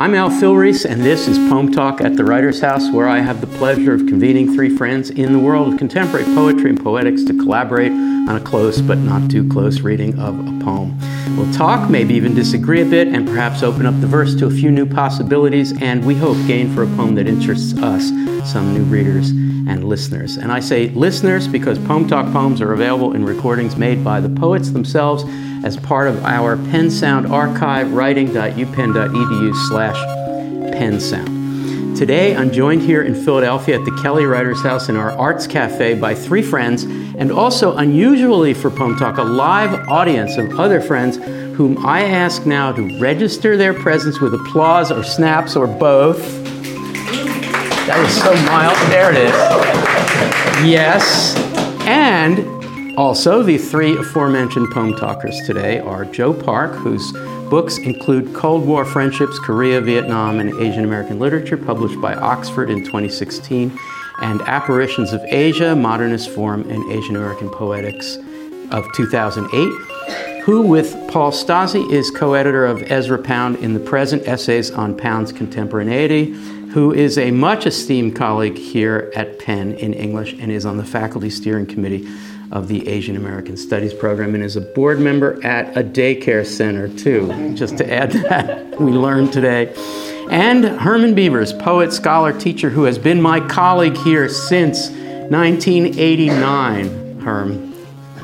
I'm Al Filreis, and this is Poem Talk at the Writer's House, where I have the pleasure of convening three friends in the world of contemporary poetry and poetics to collaborate on a close but not too close reading of a poem. We'll talk, maybe even disagree a bit, and perhaps open up the verse to a few new possibilities, and we hope gain for a poem that interests us some new readers and listeners. And I say listeners because Poem Talk poems are available in recordings made by the poets themselves as part of our PennSound archive, writing.upenn.edu slash pensound. Today, I'm joined here in Philadelphia at the Kelly Writers House in our Arts Cafe by three friends, and also unusually for Poem Talk, a live audience of other friends whom I ask now to register their presence with applause or snaps or both. That was so mild. There it is. Yes. And also, the three aforementioned poem talkers today are Joe Park, whose books include Cold War Friendships, Korea, Vietnam, and Asian American Literature, published by Oxford in 2016, and Apparitions of Asia, Modernist Form, and Asian American Poetics of 2008, who, with Paul Stasi, is co editor of Ezra Pound in the present Essays on Pound's Contemporaneity, who is a much esteemed colleague here at Penn in English and is on the faculty steering committee of the Asian American Studies program and is a board member at a daycare center, too, just to add that we learned today. And Herman Beavers, poet, scholar, teacher, who has been my colleague here since 1989. Herm,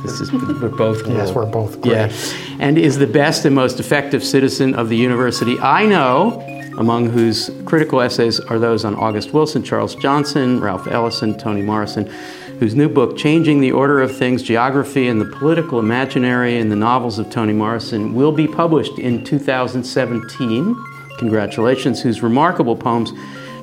this is we're both yes, we're both great. yeah, and is the best and most effective citizen of the university I know among whose critical essays are those on August Wilson, Charles Johnson, Ralph Ellison, Toni Morrison, whose new book, Changing the Order of Things Geography and the Political Imaginary in the Novels of Toni Morrison, will be published in 2017. Congratulations, whose remarkable poems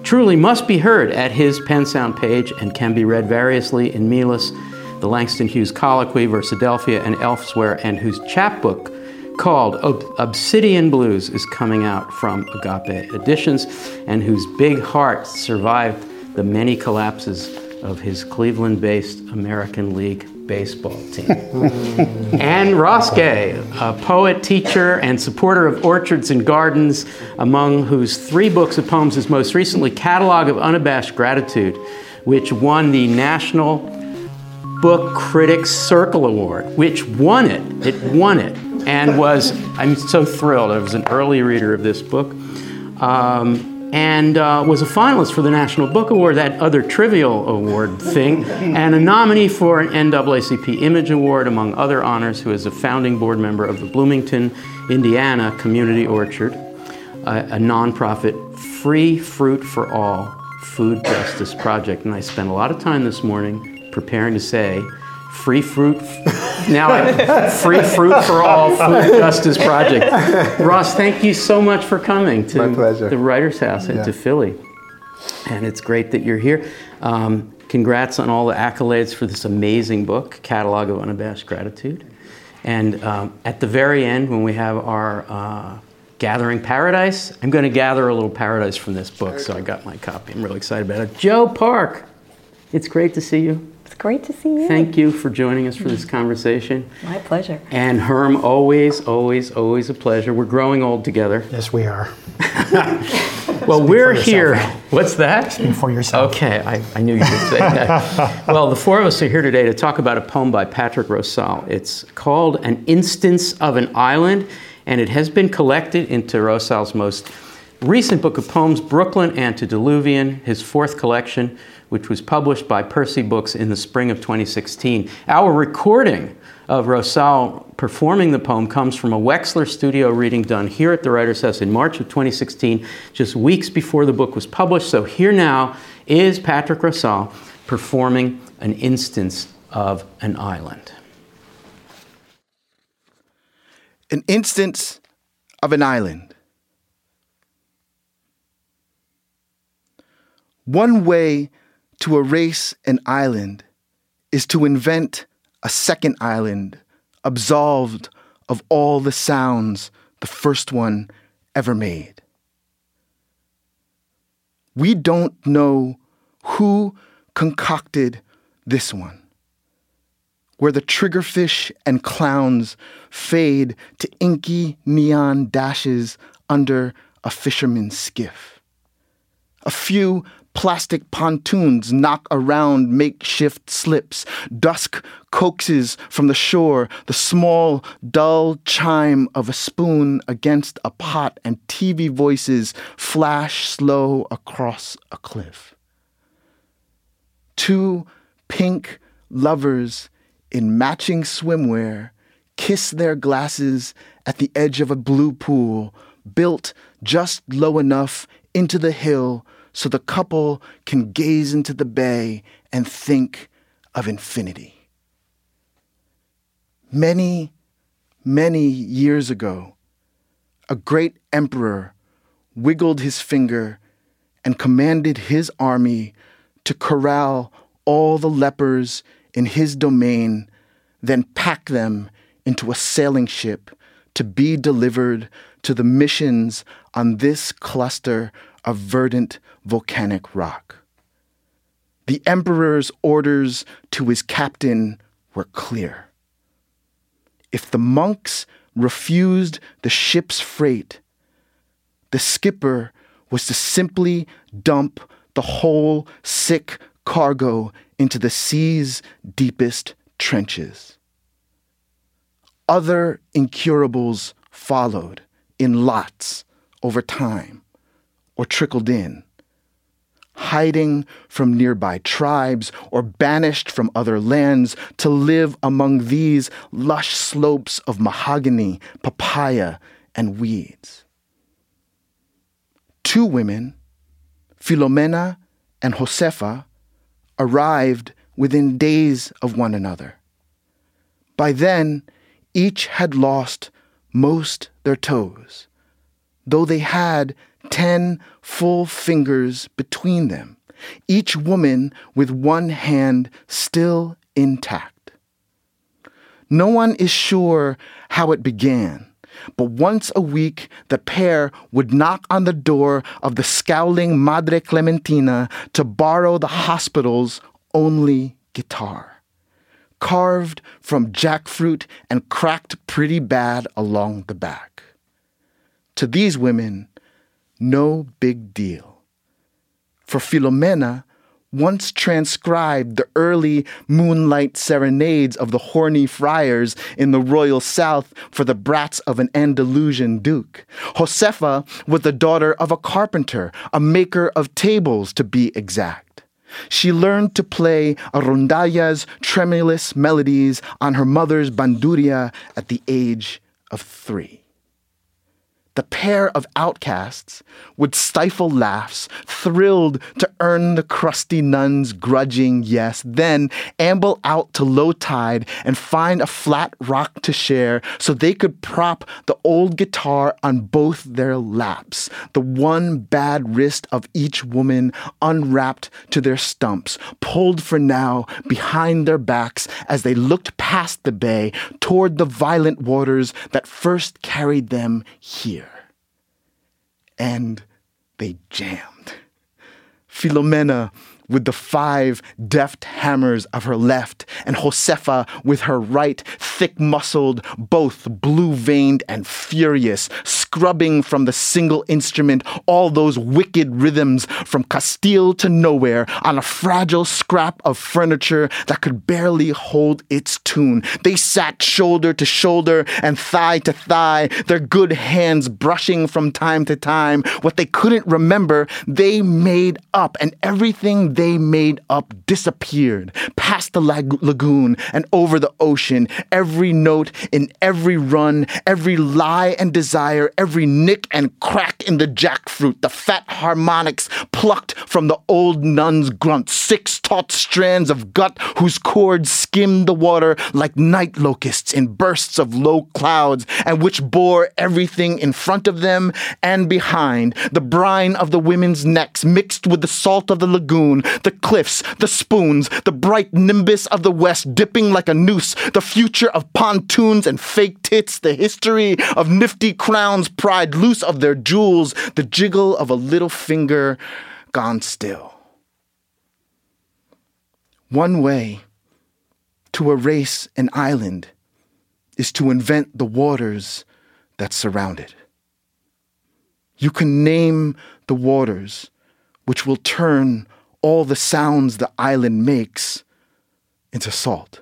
truly must be heard at his PennSound page and can be read variously in Milas, the Langston Hughes Colloquy, Versadelphia, and elsewhere, and whose chapbook called Ob- Obsidian Blues is coming out from Agape Editions, and whose big heart survived the many collapses of his Cleveland based American League baseball team. Anne Gay, a poet, teacher, and supporter of orchards and gardens, among whose three books of poems is most recently Catalog of Unabashed Gratitude, which won the National Book Critics Circle Award, which won it. It won it. And was, I'm so thrilled. I was an early reader of this book. Um, and uh, was a finalist for the National Book Award, that other trivial award thing, and a nominee for an NAACP Image Award, among other honors, who is a founding board member of the Bloomington, Indiana Community Orchard, a, a nonprofit free fruit for all food justice project. And I spent a lot of time this morning preparing to say, free fruit. Now I, free fruit for all food justice project. Ross thank you so much for coming to the writers house and yeah. to philly. And it's great that you're here. Um, congrats on all the accolades for this amazing book catalog of unabashed gratitude. And um, at the very end when we have our uh, gathering paradise i'm going to gather a little paradise from this book so i got my copy. I'm really excited about it. Joe park it's great to see you it's great to see you. Thank you for joining us for this conversation. My pleasure. And Herm, always, always, always a pleasure. We're growing old together. Yes, we are. well, Speak we're here. What's that? Speak for yourself. Okay, I, I knew you would say that. well, the four of us are here today to talk about a poem by Patrick Rosal. It's called An Instance of an Island, and it has been collected into Rosal's most recent book of poems, Brooklyn Antediluvian, his fourth collection which was published by Persea Books in the spring of 2016. Our recording of Rosal performing the poem comes from a Wexler studio reading done here at the Writers' House in March of 2016, just weeks before the book was published. So here now is Patrick Rosal performing an instance of an island. An instance of an island. One way to erase an island is to invent a second island, absolved of all the sounds the first one ever made. We don't know who concocted this one, where the triggerfish and clowns fade to inky neon dashes under a fisherman's skiff. A few plastic pontoons knock around makeshift slips. Dusk coaxes from the shore the small, dull chime of a spoon against a pot, and TV voices flash slow across a cliff. Two pink lovers in matching swimwear kiss their glasses at the edge of a blue pool built just low enough into the hill so the couple can gaze into the bay and think of infinity. Many, many years ago, a great emperor wiggled his finger and commanded his army to corral all the lepers in his domain, then pack them into a sailing ship to be delivered to the missions on this cluster of verdant volcanic rock. The emperor's orders to his captain were clear. If the monks refused the ship's freight, the skipper was to simply dump the whole sick cargo into the sea's deepest trenches. Other incurables followed in lots over time or trickled in, hiding from nearby tribes or banished from other lands to live among these lush slopes of mahogany, papaya, and weeds. Two women, Filomena and Josefa, arrived within days of one another. By then, each had lost most their toes, though they had ten full fingers between them, each woman with one hand still intact. No one is sure how it began, but once a week the pair would knock on the door of the scowling Madre Clementina to borrow the hospital's only guitar, carved from jackfruit and cracked pretty bad along the back. To these women, no big deal. For Filomena, once transcribed the early moonlight serenades of the horny friars in the royal south for the brats of an Andalusian duke. Josefa was the daughter of a carpenter, a maker of tables to be exact. She learned to play a rondalla's tremulous melodies on her mother's bandurria at the age of three the pair of outcasts would stifle laughs, thrilled to earn the crusty nun's grudging yes, then amble out to low tide and find a flat rock to share so they could prop the old guitar on both their laps, the one bad wrist of each woman unwrapped to their stumps, pulled for now behind their backs as they looked past the bay toward the violent waters that first carried them here and they jammed. Filomena with the five deft hammers of her left, and Josefa with her right, thick muscled, both blue veined and furious, scrubbing from the single instrument all those wicked rhythms from Castile to nowhere on a fragile scrap of furniture that could barely hold its tune. They sat shoulder to shoulder and thigh to thigh, their good hands brushing from time to time. What they couldn't remember, they made up, and everything they made up disappeared past the lag- lagoon and over the ocean. Every note in every run, every lie and desire, every nick and crack in the jackfruit, the fat harmonics plucked from the old nun's grunt, six taut strands of gut whose cords skimmed the water like night locusts in bursts of low clouds, and which bore everything in front of them and behind. The brine of the women's necks mixed with the salt of the lagoon, the cliffs, the spoons, the bright nimbus of the west dipping like a noose, the future of pontoons and fake tits, the history of nifty crowns pried loose of their jewels, the jiggle of a little finger gone still. One way to erase an island is to invent the waters that surround it. You can name the waters, which will turn all the sounds the island makes into salt.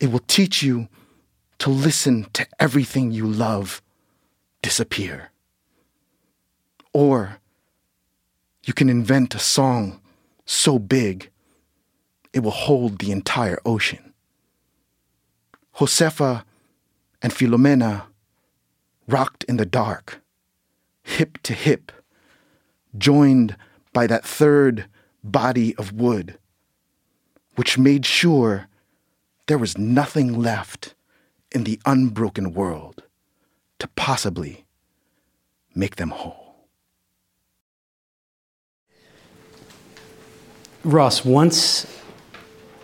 It will teach you to listen to everything you love disappear. Or you can invent a song so big it will hold the entire ocean. Josefa and Filomena rocked in the dark, hip to hip, joined by that third body of wood, which made sure there was nothing left in the unbroken world to possibly make them whole. Ross, once,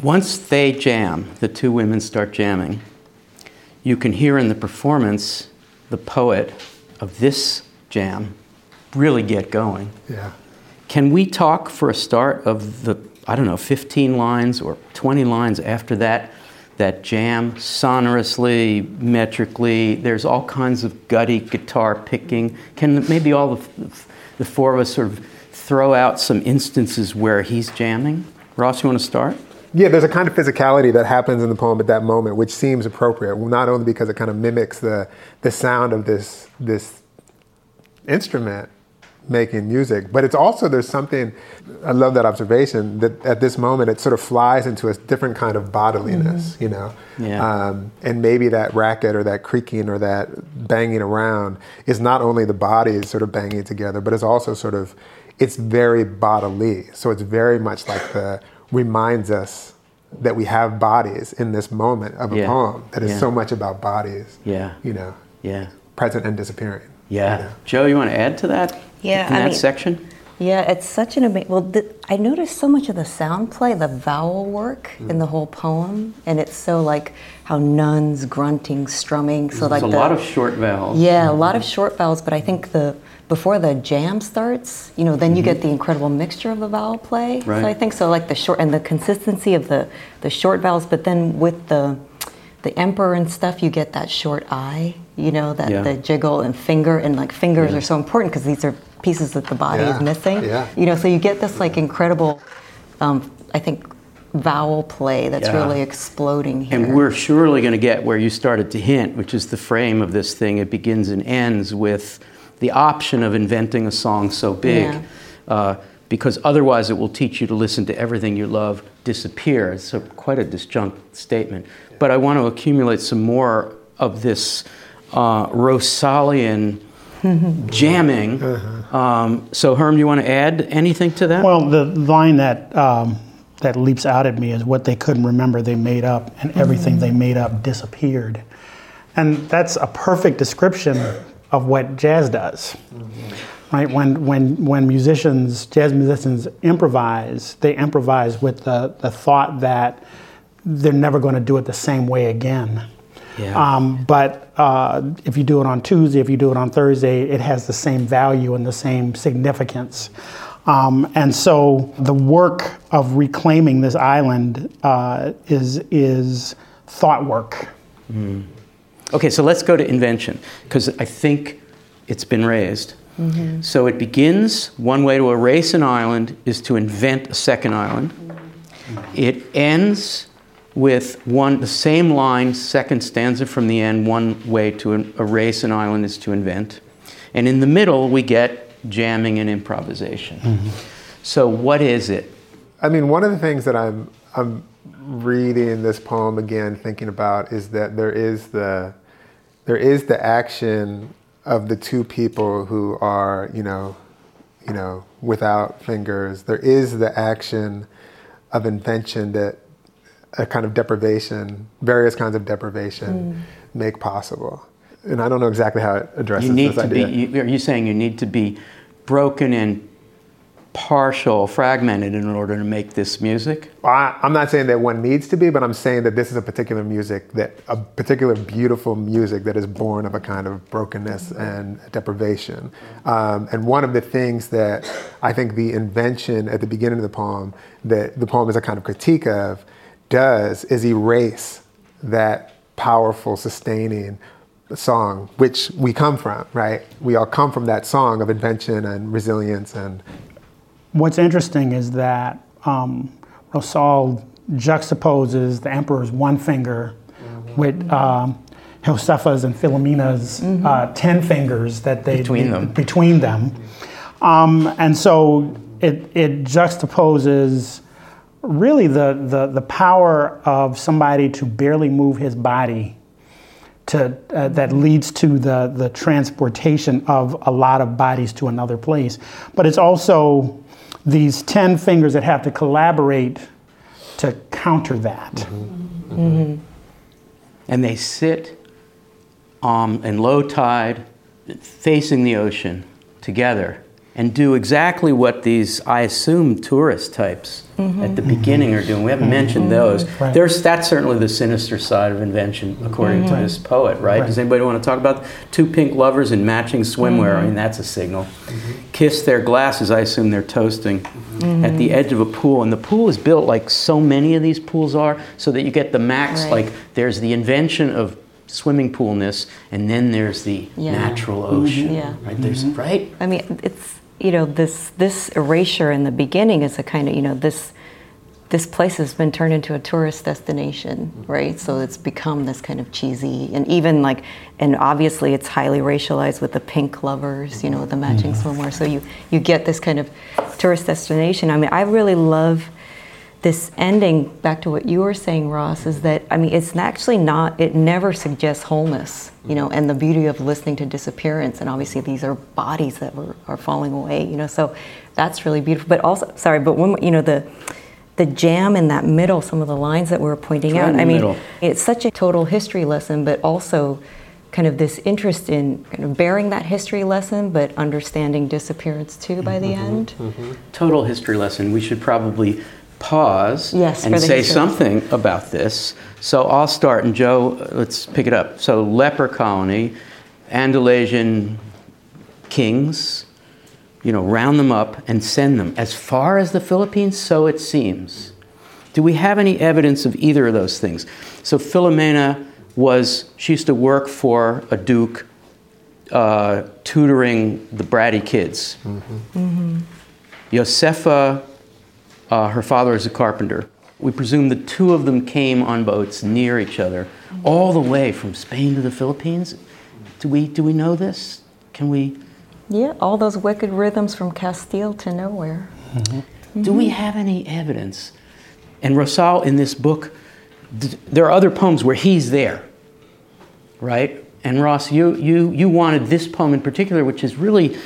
once they jam, the two women start jamming, you can hear in the performance the poet of this jam really get going. Yeah. Can we talk for a start of the, I don't know, 15 lines or 20 lines after that? That jam sonorously, metrically, there's all kinds of gutty guitar picking. Can maybe all the, the four of us sort of throw out some instances where he's jamming? Ross, you want to start? Yeah, there's a kind of physicality that happens in the poem at that moment, which seems appropriate. Not only because it kind of mimics the the sound of this this instrument, making music. But it's also there's something I love that observation that at this moment it sort of flies into a different kind of bodiliness, mm-hmm. you know. Yeah. Um, and maybe that racket or that creaking or that banging around is not only the bodies sort of banging together, but it's also sort of it's very bodily. So it's very much like the reminds us that we have bodies in this moment of a yeah. poem that is yeah. so much about bodies. Yeah. You know. Yeah. Present and disappearing. Yeah. You know? Joe, you want to add to that? Yeah, In I that mean, section? Yeah, it's such an amazing. Well, the, I noticed so much of the sound play, the vowel work mm. in the whole poem, and it's so like how nuns grunting, strumming. So There's like a the, lot of short vowels. Yeah, a lot of short vowels, but I think the before the jam starts, you know, then you mm-hmm. get the incredible mixture of the vowel play. Right. So I think so, like the short and the consistency of the the short vowels, but then with the the emperor and stuff, you get that short I, you know, that Yeah. the jiggle and finger, and like fingers Yeah. are so important because these are pieces that the body Yeah. is missing. Yeah. You know, so you get this like incredible, um, I think, vowel play that's Yeah. really exploding here. And we're surely going to get where you started to hint, which is the frame of this thing. It begins and ends with the option of inventing a song so big. Yeah. Uh, because otherwise, it will teach you to listen to everything you love disappear. It's a, quite a disjunct statement. But I want to accumulate some more of this uh, Rosalian jamming. Um, so, Herm, do you want to add anything to that? Well, the line that um, that leaps out at me is what they couldn't remember they made up, and everything they made up disappeared. And that's a perfect description of what jazz does. Right? When when when musicians, jazz musicians improvise, they improvise with the, the thought that they're never going to do it the same way again. Yeah. Um, but uh, if you do it on Tuesday, if you do it on Thursday, it has the same value and the same significance. Um, and so the work of reclaiming this island uh, is is thought work. Okay, so let's go to invention, because I think it's been raised. So it begins one way to erase an island is to invent a second island. It ends with one the same line, second stanza from the end. One way to erase an island is to invent, and in the middle we get jamming and improvisation. Mm-hmm. So what is it? I mean, one of the things that I'm I'm reading this poem again, thinking about is that there is the there is the action of the two people who are, you know, you know, without fingers. There is the action of invention that a kind of deprivation, various kinds of deprivation, make possible. And I don't know exactly how it addresses You need this to be. You, are you saying you need to be broken and partial, fragmented in order to make this music? I, I'm not saying that one needs to be, but I'm saying that this is a particular music that a particular beautiful music that is born of a kind of brokenness and deprivation. Um, and one of the things that I think the invention at the beginning of the poem, that the poem is a kind of critique of, does is erase that powerful, sustaining song, which we come from, right? We all come from that song of invention and resilience and What's interesting is that um, Rosal juxtaposes the emperor's one finger with um, Josefa's and Filomena's uh, ten fingers that they Between them. between them, um, and so it it juxtaposes really the, the the power of somebody to barely move his body to uh, that leads to the the transportation of a lot of bodies to another place. But it's also these ten fingers that have to collaborate to counter that. and they sit um, in low tide, facing the ocean together, and do exactly what these, I assume, tourist types mm-hmm. at the beginning are doing. We haven't mentioned mm-hmm. those. Right. There's that's certainly the sinister side of invention, according to mm-hmm. this poet, right? Does anybody want to talk about two pink lovers in matching swimwear? I mean, that's a signal. Kiss their glasses. I assume they're toasting at the edge of a pool, and the pool is built like so many of these pools are, so that you get the max. Right. Like there's the invention of swimming poolness, and then there's the Yeah. natural ocean. Yeah. Right. There's right. I mean, it's you know this this erasure in the beginning is a kind of you know this this place has been turned into a tourist destination, right? So it's become this kind of cheesy and even like and obviously it's highly racialized with the pink lovers, you know, with the matching mm-hmm. swimwear. So you you get this kind of tourist destination. I mean, I really love this ending back to what you were saying ross is that i mean it's actually not it never suggests wholeness you know and the beauty of listening to disappearance and obviously these are bodies that were, are falling away you know so that's really beautiful but also sorry but when you know the the jam in that middle some of the lines that we were pointing Right out i mean middle. it's such a total history lesson but also kind of this interest in kind of bearing that history lesson but understanding disappearance too by the mm-hmm, end mm-hmm, mm-hmm. Total history lesson. We should probably pause Yes, and say something about this. So I'll start, and Joe, let's pick it up. So leper colony, Andalusian kings, you know, round them up and send them as far as the Philippines. So it seems. Do we have any evidence of either of those things? So Filomena was she used to work for a duke, uh, tutoring the bratty kids. Josefa, uh, her father is a carpenter. We presume the two of them came on boats near each other, all the way from Spain to the Philippines. Do we, do we know this? Can we, yeah all those wicked rhythms from castile to nowhere do we have any evidence? And Rosal in this book, d- there are other poems where he's there, right? And Ross, you, you, you wanted this poem in particular, which is really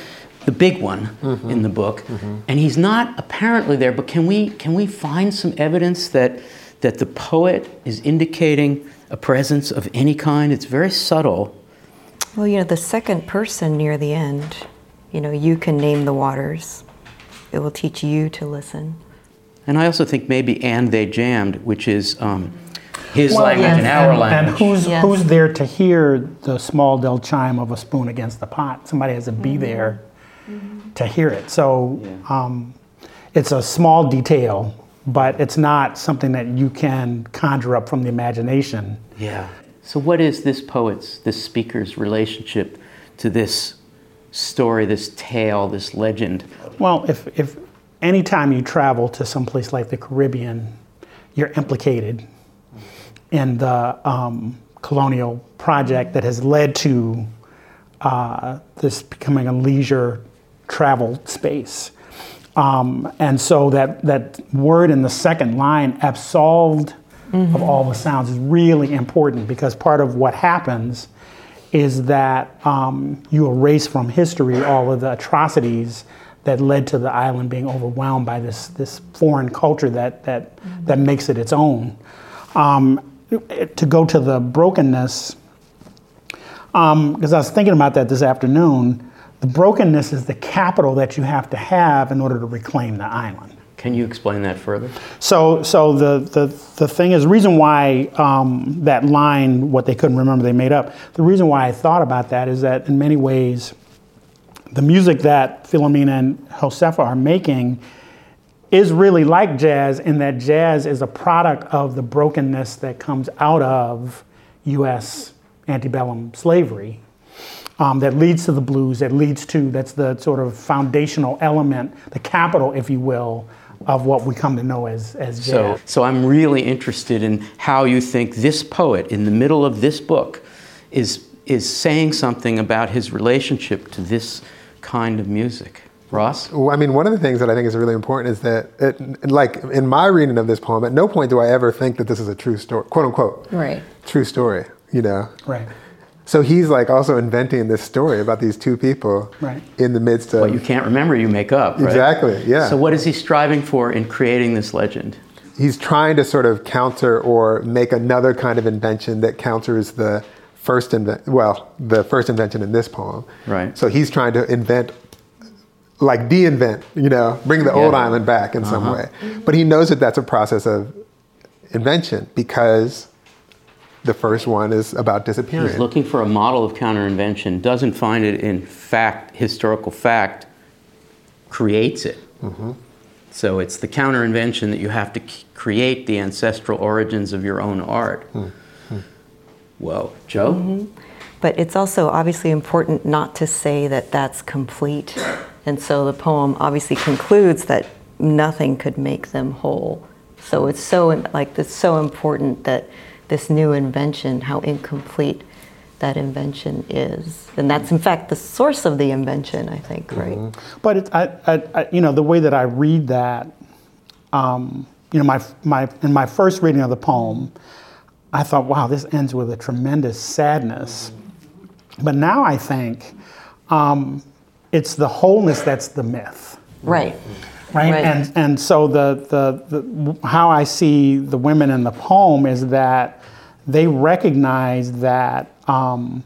the big one mm-hmm. in the book. Mm-hmm. And he's not apparently there, but can we, can we find some evidence that, that the poet is indicating a presence of any kind? It's very subtle. Well, you know, the second person near the end, you know, you can name the waters. It will teach you to listen. And I also think maybe and they jammed, which is um, his Well, language yes. and our language. and who's Yes. who's there to hear the small dull chime of a spoon against the pot? Somebody has to be mm-hmm. there to hear it. So um, it's a small detail, but it's not something that you can conjure up from the imagination. Yeah. So, what is this poet's, this speaker's relationship to this story, this tale, this legend? Well, if if anytime you travel to some place like the Caribbean, you're implicated in the um, colonial project that has led to uh, this becoming a leisure travel space. Um, and so that, that word in the second line, absolved of all the sounds, is really important because part of what happens is that um, you erase from history all of the atrocities that led to the island being overwhelmed by this, this foreign culture that, that, that makes it its own. Um, to go to the brokenness, because I was thinking about that this afternoon, the brokenness is the capital that you have to have in order to reclaim the island. Can you explain that further? So, so the, the, the thing is, the reason why um, that line, what they couldn't remember, they made up, the reason why I thought about that is that in many ways, the music that Filomena and Josefa are making is really like jazz in that jazz is a product of the brokenness that comes out of U.S. antebellum slavery um, that leads to the blues, that leads to, that's the sort of foundational element, the capital, if you will, of what we come to know as, as jazz. So, so I'm really interested in how you think this poet, in the middle of this book, is, is saying something about his relationship to this kind of music. Ross? Well, I mean, one of the things that I think is really important is that, it, like, in my reading of this poem, at no point do I ever think that this is a true story, quote unquote, Right. true story, you know? right. So he's like also inventing this story about these two people Right. in the midst of. What you can't remember, you make up. Right? Exactly, yeah. So, what is he striving for in creating this legend? he's trying to sort of counter or make another kind of invention that counters the first invent well the first invention in this poem Right. so he's trying to invent like de-invent you know bring the old island back in some Uh-huh. way but he knows that that's a process of invention because the first one is about disappearing He's looking for a model of counter-invention, doesn't find it in fact, historical fact, creates it. Mm-hmm. So it's the counter-invention that you have to c- create the ancestral origins of your own art. Hmm. Whoa, Joe? Mm-hmm. But it's also obviously important not to say that that's complete. And so the poem obviously concludes that nothing could make them whole. So it's so like it's so important that this new invention, how incomplete that invention is, and that's in fact the source of the invention. I think, right? But it's, I, I, I, you know, the way that I read that, um, you know, my, my, in my first reading of the poem, I thought, wow, this ends with a tremendous sadness. But now I think um, it's the wholeness that's the myth. Right. Right? Right. And, and so the, the, the, how I see the women in the poem is that they recognize that um,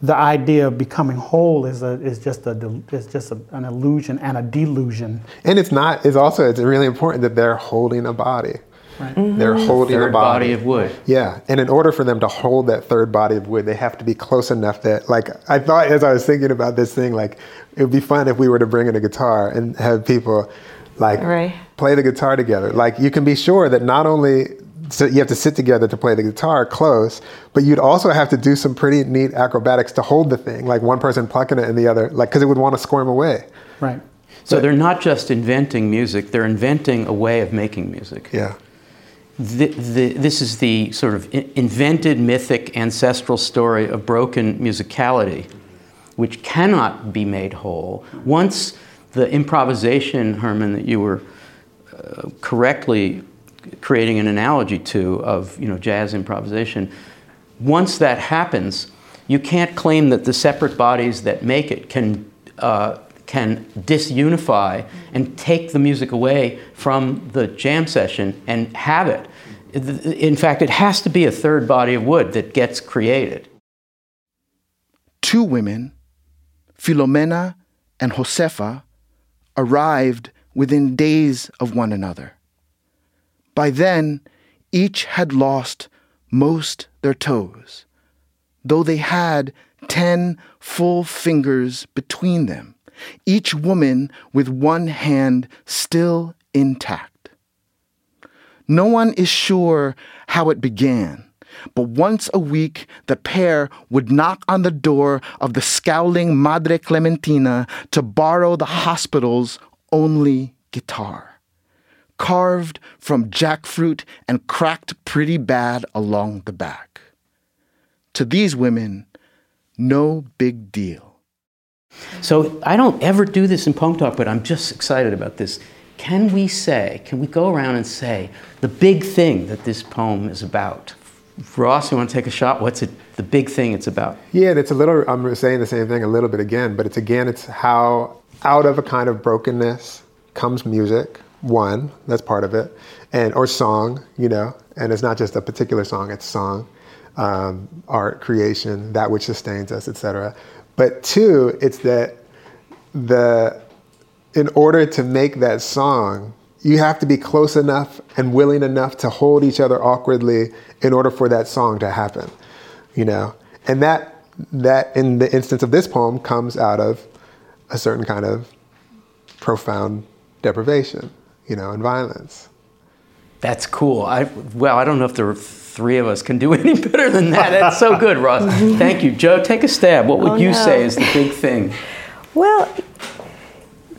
the idea of becoming whole is, a, is just, a, is just a, an illusion and a delusion. and it's not it's also it's really important that they're holding a body Right. they're holding a Third body body of wood. Yeah, and in order for them to hold that third body of wood, they have to be close enough that, like, I thought as I was thinking about this thing, like, it would be fun if we were to bring in a guitar and have people, like, Right. play the guitar together. Like, you can be sure that not only so you have to sit together to play the guitar close, but you'd also have to do some pretty neat acrobatics to hold the thing, like one person plucking it and the other, like, because it would want to squirm away. Right. So they're not just inventing music, they're inventing a way of making music. Yeah. the, the, this is the sort of invented mythic ancestral story of broken musicality, which cannot be made whole. Once the improvisation, Herman, that you were uh, correctly creating an analogy to of you know jazz improvisation, once that happens, you can't claim that the separate bodies that make it can uh, can disunify and take the music away from the jam session and have it. In fact, it has to be a third body of wood that gets created. two women, Filomena and Josefa, arrived within days of one another. By then, each had lost most their toes, though they had ten full fingers between them, each woman with one hand still intact. No one is sure how it began, but once a week the pair would knock on the door of the scowling Madre Clementina to borrow the hospital's only guitar, carved from jackfruit and cracked pretty bad along the back. To these women, no big deal. So I don't ever do this in poem talk, but I'm just excited about this. Can we say, can we go around and say the big thing that this poem is about? Ross, you want to take a shot? What's it, the big thing it's about? Yeah, and it's a little, I'm saying the same thing a little bit again, but it's again, it's how out of a kind of brokenness comes music, one, that's part of it, and or song, you know, and it's not just a particular song, it's song, um, art, creation, that which sustains us, etc. But two, it's that the, in order to make that song, you have to be close enough and willing enough to hold each other awkwardly in order for that song to happen you know and that that in the instance of this poem comes out of a certain kind of profound deprivation you know and violence That's cool. I, well, I don't know if the three of us can do any better than that. That's so good, Ross. Thank you. Joe, take a stab. What would Oh, you no. say is the big thing? Well,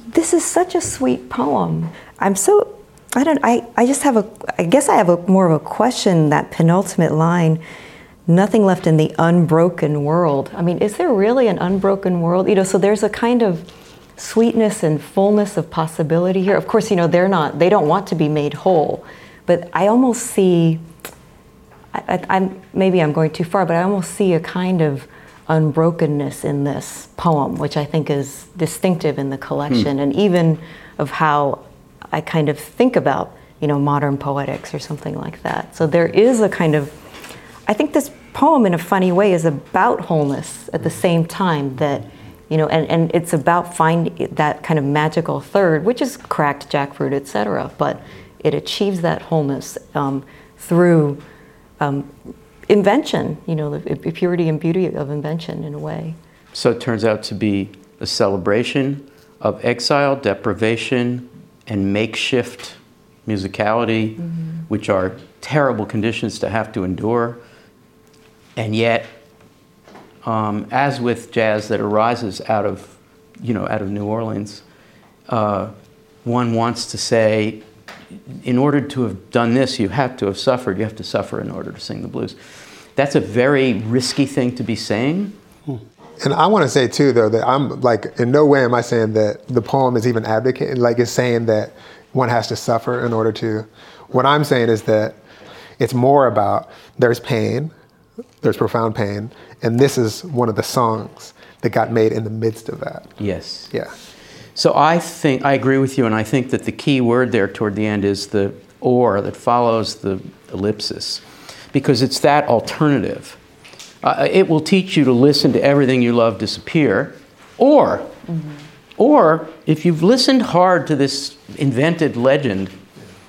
this is such a sweet poem. I'm so I don't I, I just have a I guess I have a more of a question that penultimate line nothing left in the unbroken world. I mean, is there really an unbroken world? You know, so there's a kind of sweetness and fullness of possibility here. Of course, you know, they're not they don't want to be made whole, but I almost see I, I'm maybe I'm going too far, but I almost see a kind of unbrokenness in this poem, which I think is distinctive in the collection, hmm. and even of how I kind of think about you know modern poetics or something like that. So there is a kind of I think this poem, in a funny way, is about wholeness at the hmm. same time that you know, and, and it's about finding that kind of magical third, which is cracked jackfruit, etc. But it achieves that wholeness um, through um, invention, you know, the the purity and beauty of invention in a way. So it turns out to be a celebration of exile, deprivation, and makeshift musicality, which are terrible conditions to have to endure. And yet, um, as with jazz that arises out of, you know, out of New Orleans, uh, one wants to say, in order to have done this, you have to have suffered. You have to suffer in order to sing the blues. That's a very risky thing to be saying. And I want to say too, though, that I'm like, in no way am I saying that the poem is even advocating, like, it's saying that one has to suffer in order to. What I'm saying is that it's more about there's pain, there's profound pain, and this is one of the songs that got made in the midst of that. Yes. Yeah. So I think I agree with you, and I think that the key word there toward the end is the or that follows the ellipsis, because it's that alternative. Uh, it will teach you to listen to everything you love disappear, or, or if you've listened hard to this invented legend,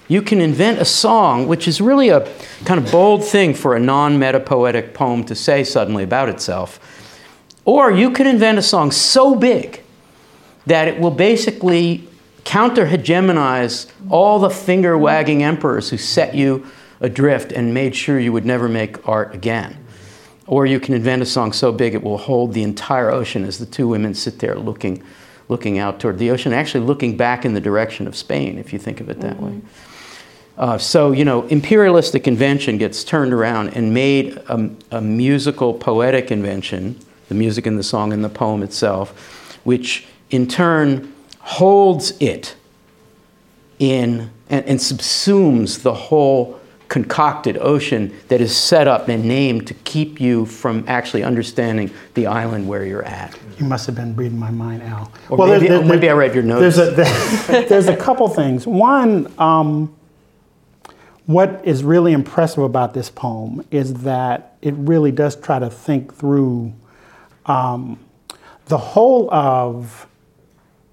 you can invent a song, which is really a kind of bold thing for a non-meta poetic poem to say suddenly about itself. Or you can invent a song so big that it will basically counter hegemonize all the finger wagging emperors who set you adrift and made sure you would never make art again. Or you can invent a song so big it will hold the entire ocean as the two women sit there looking, looking out toward the ocean, actually looking back in the direction of Spain, if you think of it that way. Uh, so, you know, imperialistic invention gets turned around and made a, a musical, poetic invention, the music and the song and the poem itself, which in turn holds it in and, and subsumes the whole concocted ocean that is set up and named to keep you from actually understanding the island where you're at. You must have been reading my mind, Al. Or maybe- or maybe I read your notes. There's a, there's a couple things. One, um, what is really impressive about this poem is that it really does try to think through um, the whole of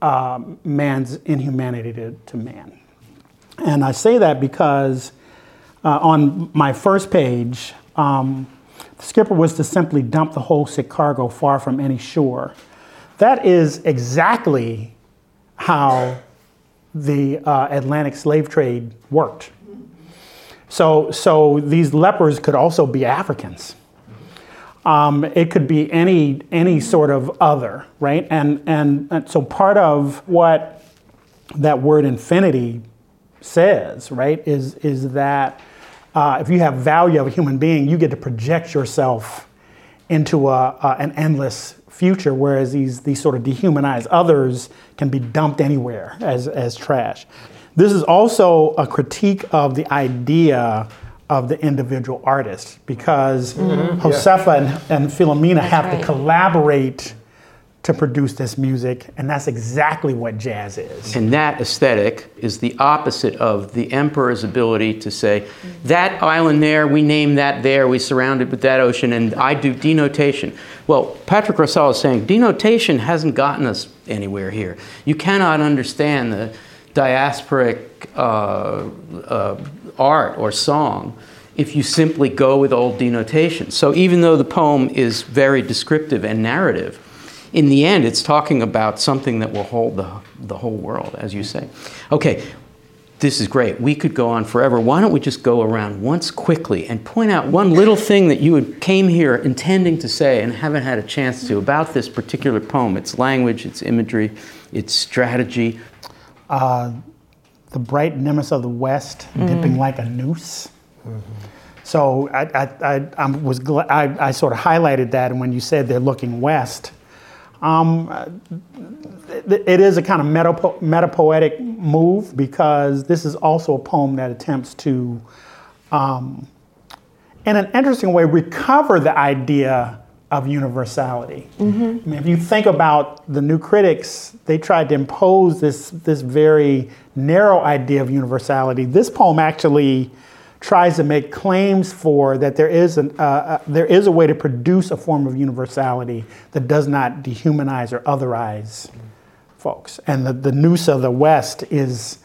um, man's inhumanity to, to man. And I say that because uh, on my first page, um, the skipper was to simply dump the whole sick cargo far from any shore. That is exactly how the uh, Atlantic slave trade worked. So, so these lepers could also be Africans. Um, it could be any any sort of other, right? And, and and so part of what that word infinity says, right, is is that uh, if you have value of a human being, you get to project yourself into a, a, an endless future, whereas these these sort of dehumanized others can be dumped anywhere as as trash. This is also a critique of the idea of the individual artist because mm-hmm. Josefa and, and Filomena have right. to collaborate to produce this music, and that's exactly what jazz is. And that aesthetic is the opposite of the emperor's ability to say, that island there, we name that there, we surround it with that ocean, and I do denotation. Well, Patrick Rosal is saying denotation hasn't gotten us anywhere here. You cannot understand the diasporic uh, uh, art or song if you simply go with old denotation. So even though the poem is very descriptive and narrative, in the end, it's talking about something that will hold the, the whole world, as you say. Okay, this is great. We could go on forever. Why don't we just go around once quickly and point out one little thing that you came here intending to say and haven't had a chance to about this particular poem? Its language, its imagery, its strategy. Uh, the bright nimbus of the west, dipping like a noose. So I, I, I, I was gl- I, I sort of highlighted that, and when you said they're looking west, um, it, it is a kind of meta metapoetic move because this is also a poem that attempts to, um, in an interesting way, recover the idea of universality. I mean, if you think about the new critics, they tried to impose this this very narrow idea of universality. This poem actually tries to make claims for that there is an uh, uh, there is a way to produce a form of universality that does not dehumanize or otherize folks. And the, the noose of the West is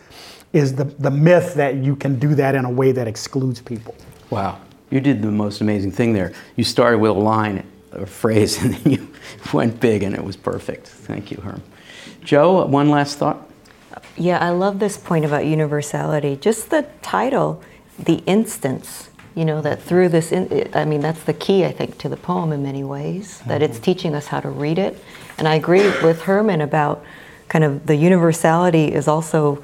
is the, the myth that you can do that in a way that excludes people. Wow. You did the most amazing thing there. You started with a line, a phrase, and then you went big, and it was perfect. Thank you, Herm. Joe, one last thought? Yeah, I love this point about universality. Just the title, the instance, you know, that through this, in, I mean, that's the key, I think, to the poem in many ways, that it's mm-hmm. teaching us how to read it. And I agree with Herman about kind of the universality is also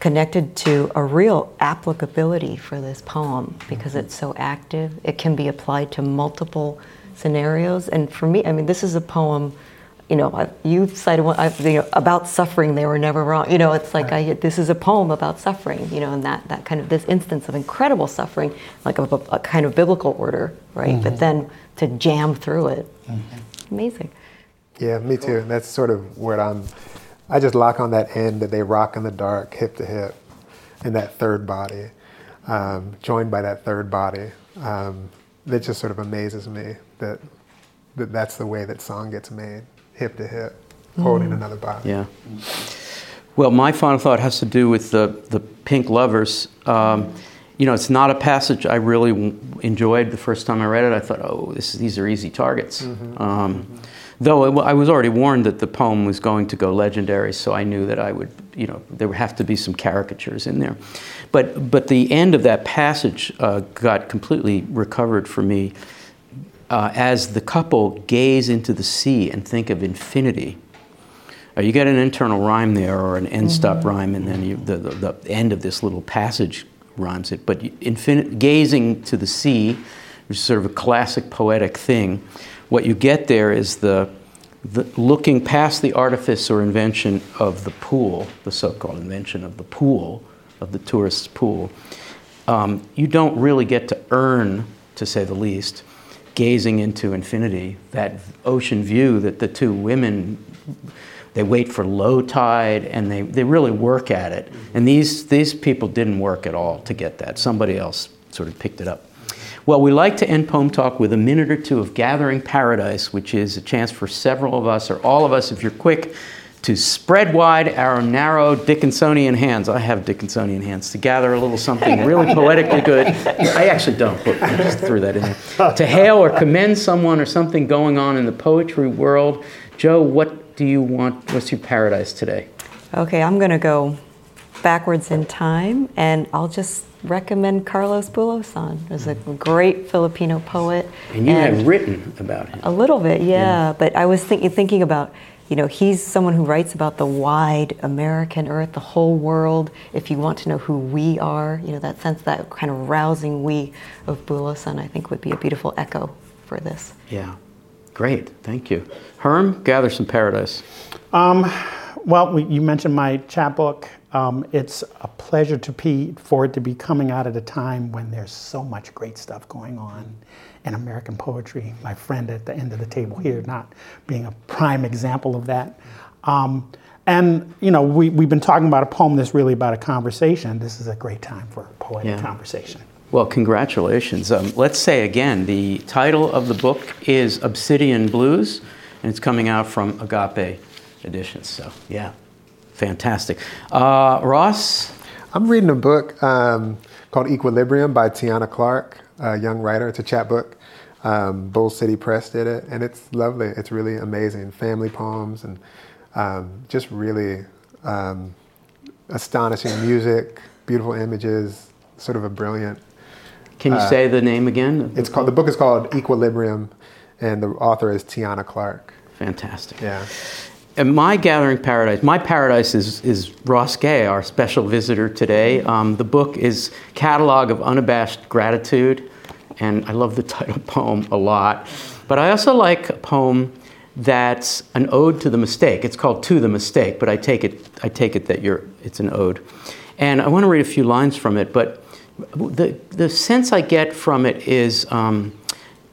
connected to a real applicability for this poem because mm-hmm. it's so active. It can be applied to multiple scenarios. And for me, I mean, this is a poem. You know, I, you cited one I, you know, about suffering. They were never wrong. You know, it's like I, this is a poem about suffering. You know, and that that kind of this instance of incredible suffering, like a, a kind of biblical order, right? But then to jam through it, amazing. Yeah, me too. That's sort of what I'm. I just lock on that end that they rock in the dark, hip to hip, in that third body, um, joined by that third body. Um, that just sort of amazes me that, that that's the way that song gets made, hip to hip, holding another body. Yeah. Well, my final thought has to do with the, the Pink Lovers. Um, you know, it's not a passage I really w- enjoyed the first time I read it. I thought, oh, this, these are easy targets. Um, though it, I was already warned that the poem was going to go legendary, so I knew that I would, you know, there would have to be some caricatures in there. But, but the end of that passage uh, got completely recovered for me uh, as the couple gaze into the sea and think of infinity. Uh, you get an internal rhyme there or an end stop rhyme, and then you, the, the, the end of this little passage rhymes it. But infin- gazing to the sea, which is sort of a classic poetic thing, what you get there is the, the looking past the artifice or invention of the pool, the so called invention of the pool, of the tourist's pool. Um, you don't really get to earn, to say the least, gazing into infinity, that ocean view that the two women they wait for low tide and they, they really work at it. And these, these people didn't work at all to get that. Somebody else sort of picked it up. Well, we like to end Poem Talk with a minute or two of Gathering Paradise, which is a chance for several of us, or all of us, if you're quick, to spread wide our narrow Dickinsonian hands. I have Dickinsonian hands to gather a little something really poetically good. I actually don't, but I just threw that in there. To hail or commend someone or something going on in the poetry world. Joe, what do you want? What's your paradise today? Okay, I'm going to go backwards in time, and I'll just recommend Carlos Bulosan. He's a mm. great Filipino poet. And you have written about him. A little bit, yeah. But I was thinking thinking about, you know, he's someone who writes about the wide American earth, the whole world. If you want to know who we are, you know, that sense, that kind of rousing we of Bulosan, I think would be a beautiful echo for this. Yeah. Great. Thank you. Herm, gather some paradise. Um, well, we, you mentioned my chapbook. Um, it's a pleasure to be, for it to be coming out at a time when there's so much great stuff going on in American poetry. My friend at the end of the table here, not being a prime example of that. Um, and you know, we, we've been talking about a poem that's really about a conversation. This is a great time for poetic Yeah. conversation. Well, congratulations. Um, let's say again the title of the book is Obsidian Blues, and it's coming out from Agape Editions. So, yeah, fantastic. Uh, Ross? I'm reading a book um, called Equilibrium by Tiana Clark, a young writer. It's a chapbook. Um, Bull City Press did it, and it's lovely. It's really amazing. Family poems and um, just really um, astonishing music, beautiful images, sort of a brilliant. Can you say the name again? It's called the book is called Equilibrium, and the author is Tiana Clark. Fantastic. Yeah. And my gathering paradise, my paradise is, is Ross Gay, our special visitor today. Um, the book is Catalog of Unabashed Gratitude, and I love the title poem a lot. But I also like a poem that's an ode to the mistake. It's called To the Mistake, but I take it, I take it that you're, it's an ode. And I want to read a few lines from it, but the, the sense I get from it is um,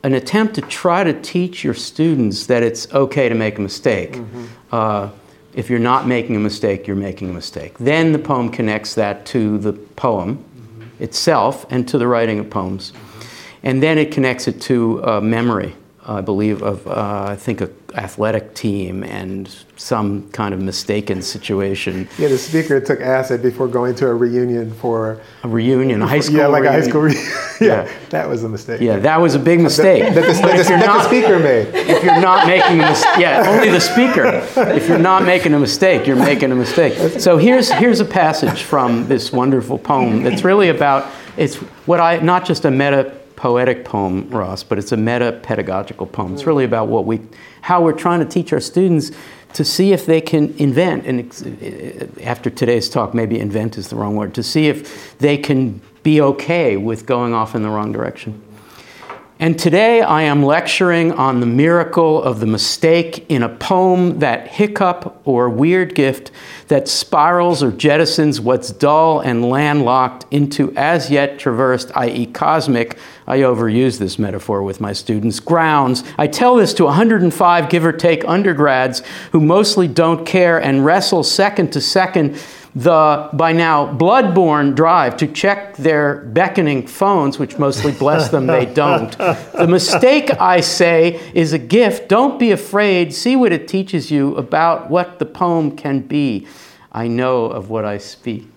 an attempt to try to teach your students that it's okay to make a mistake. Mm-hmm. Uh, if you're not making a mistake, you're making a mistake. Then the poem connects that to the poem mm-hmm. itself and to the writing of poems. Mm-hmm. And then it connects it to uh, memory. I believe, of uh, I think an athletic team and some kind of mistaken situation. Yeah, the speaker took acid before going to a reunion for a reunion, a high school. Yeah, like reunion. a high school. reunion. yeah, yeah, that was a mistake. Yeah, that was a big mistake. that, that, the, that, the, not, the, speaker made. If you're not making a mistake, yeah, only the speaker. If you're not making a mistake, you're making a mistake. So here's here's a passage from this wonderful poem that's really about it's what I not just a meta poetic poem, Ross, but it's a meta pedagogical poem. It's really about what we, how we're trying to teach our students to see if they can invent, and uh, after today's talk, maybe invent is the wrong word, to see if they can be okay with going off in the wrong direction. And today I am lecturing on the miracle of the mistake in a poem, that hiccup or weird gift that spirals or jettisons what's dull and landlocked into as yet traversed, i.e., cosmic. I overuse this metaphor with my students. Grounds. I tell this to 105 give or take undergrads who mostly don't care and wrestle second to second the by now bloodborne drive to check their beckoning phones, which mostly bless them, they don't. The mistake, I say, is a gift. Don't be afraid. See what it teaches you about what the poem can be. I know of what I speak.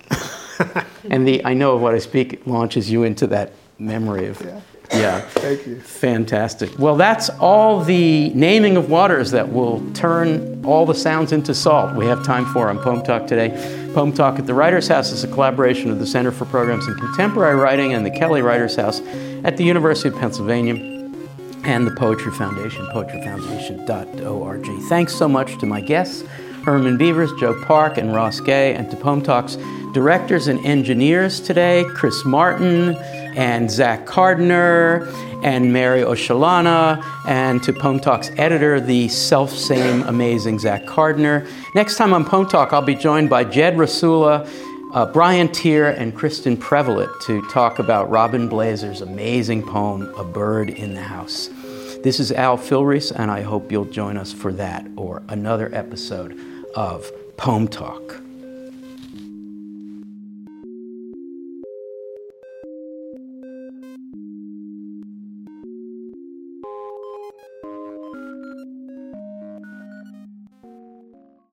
and the I know of what I speak launches you into that memory of. Yeah. Yeah. Thank you. Fantastic. Well, that's all the naming of waters that will turn all the sounds into salt we have time for on Poem Talk today. Poem Talk at the Writers House is a collaboration of the Center for Programs in Contemporary Writing and the Kelly Writers House at the University of Pennsylvania and the Poetry Foundation, poetryfoundation.org. Thanks so much to my guests, Herman Beavers, Joe Park, and Ross Gay, and to Poem Talk's directors and engineers today, Chris Martin, and Zach Carduner and Mary Oshalana, and to Poem Talk's editor, the self same amazing Zach Carduner. Next time on Poem Talk, I'll be joined by Jed Rasula, uh, Brian Teare, and Kristin Prevallet to talk about Robin Blaser's amazing poem, A Bird in the House. This is Al Filreis, and I hope you'll join us for that or another episode of Poem Talk.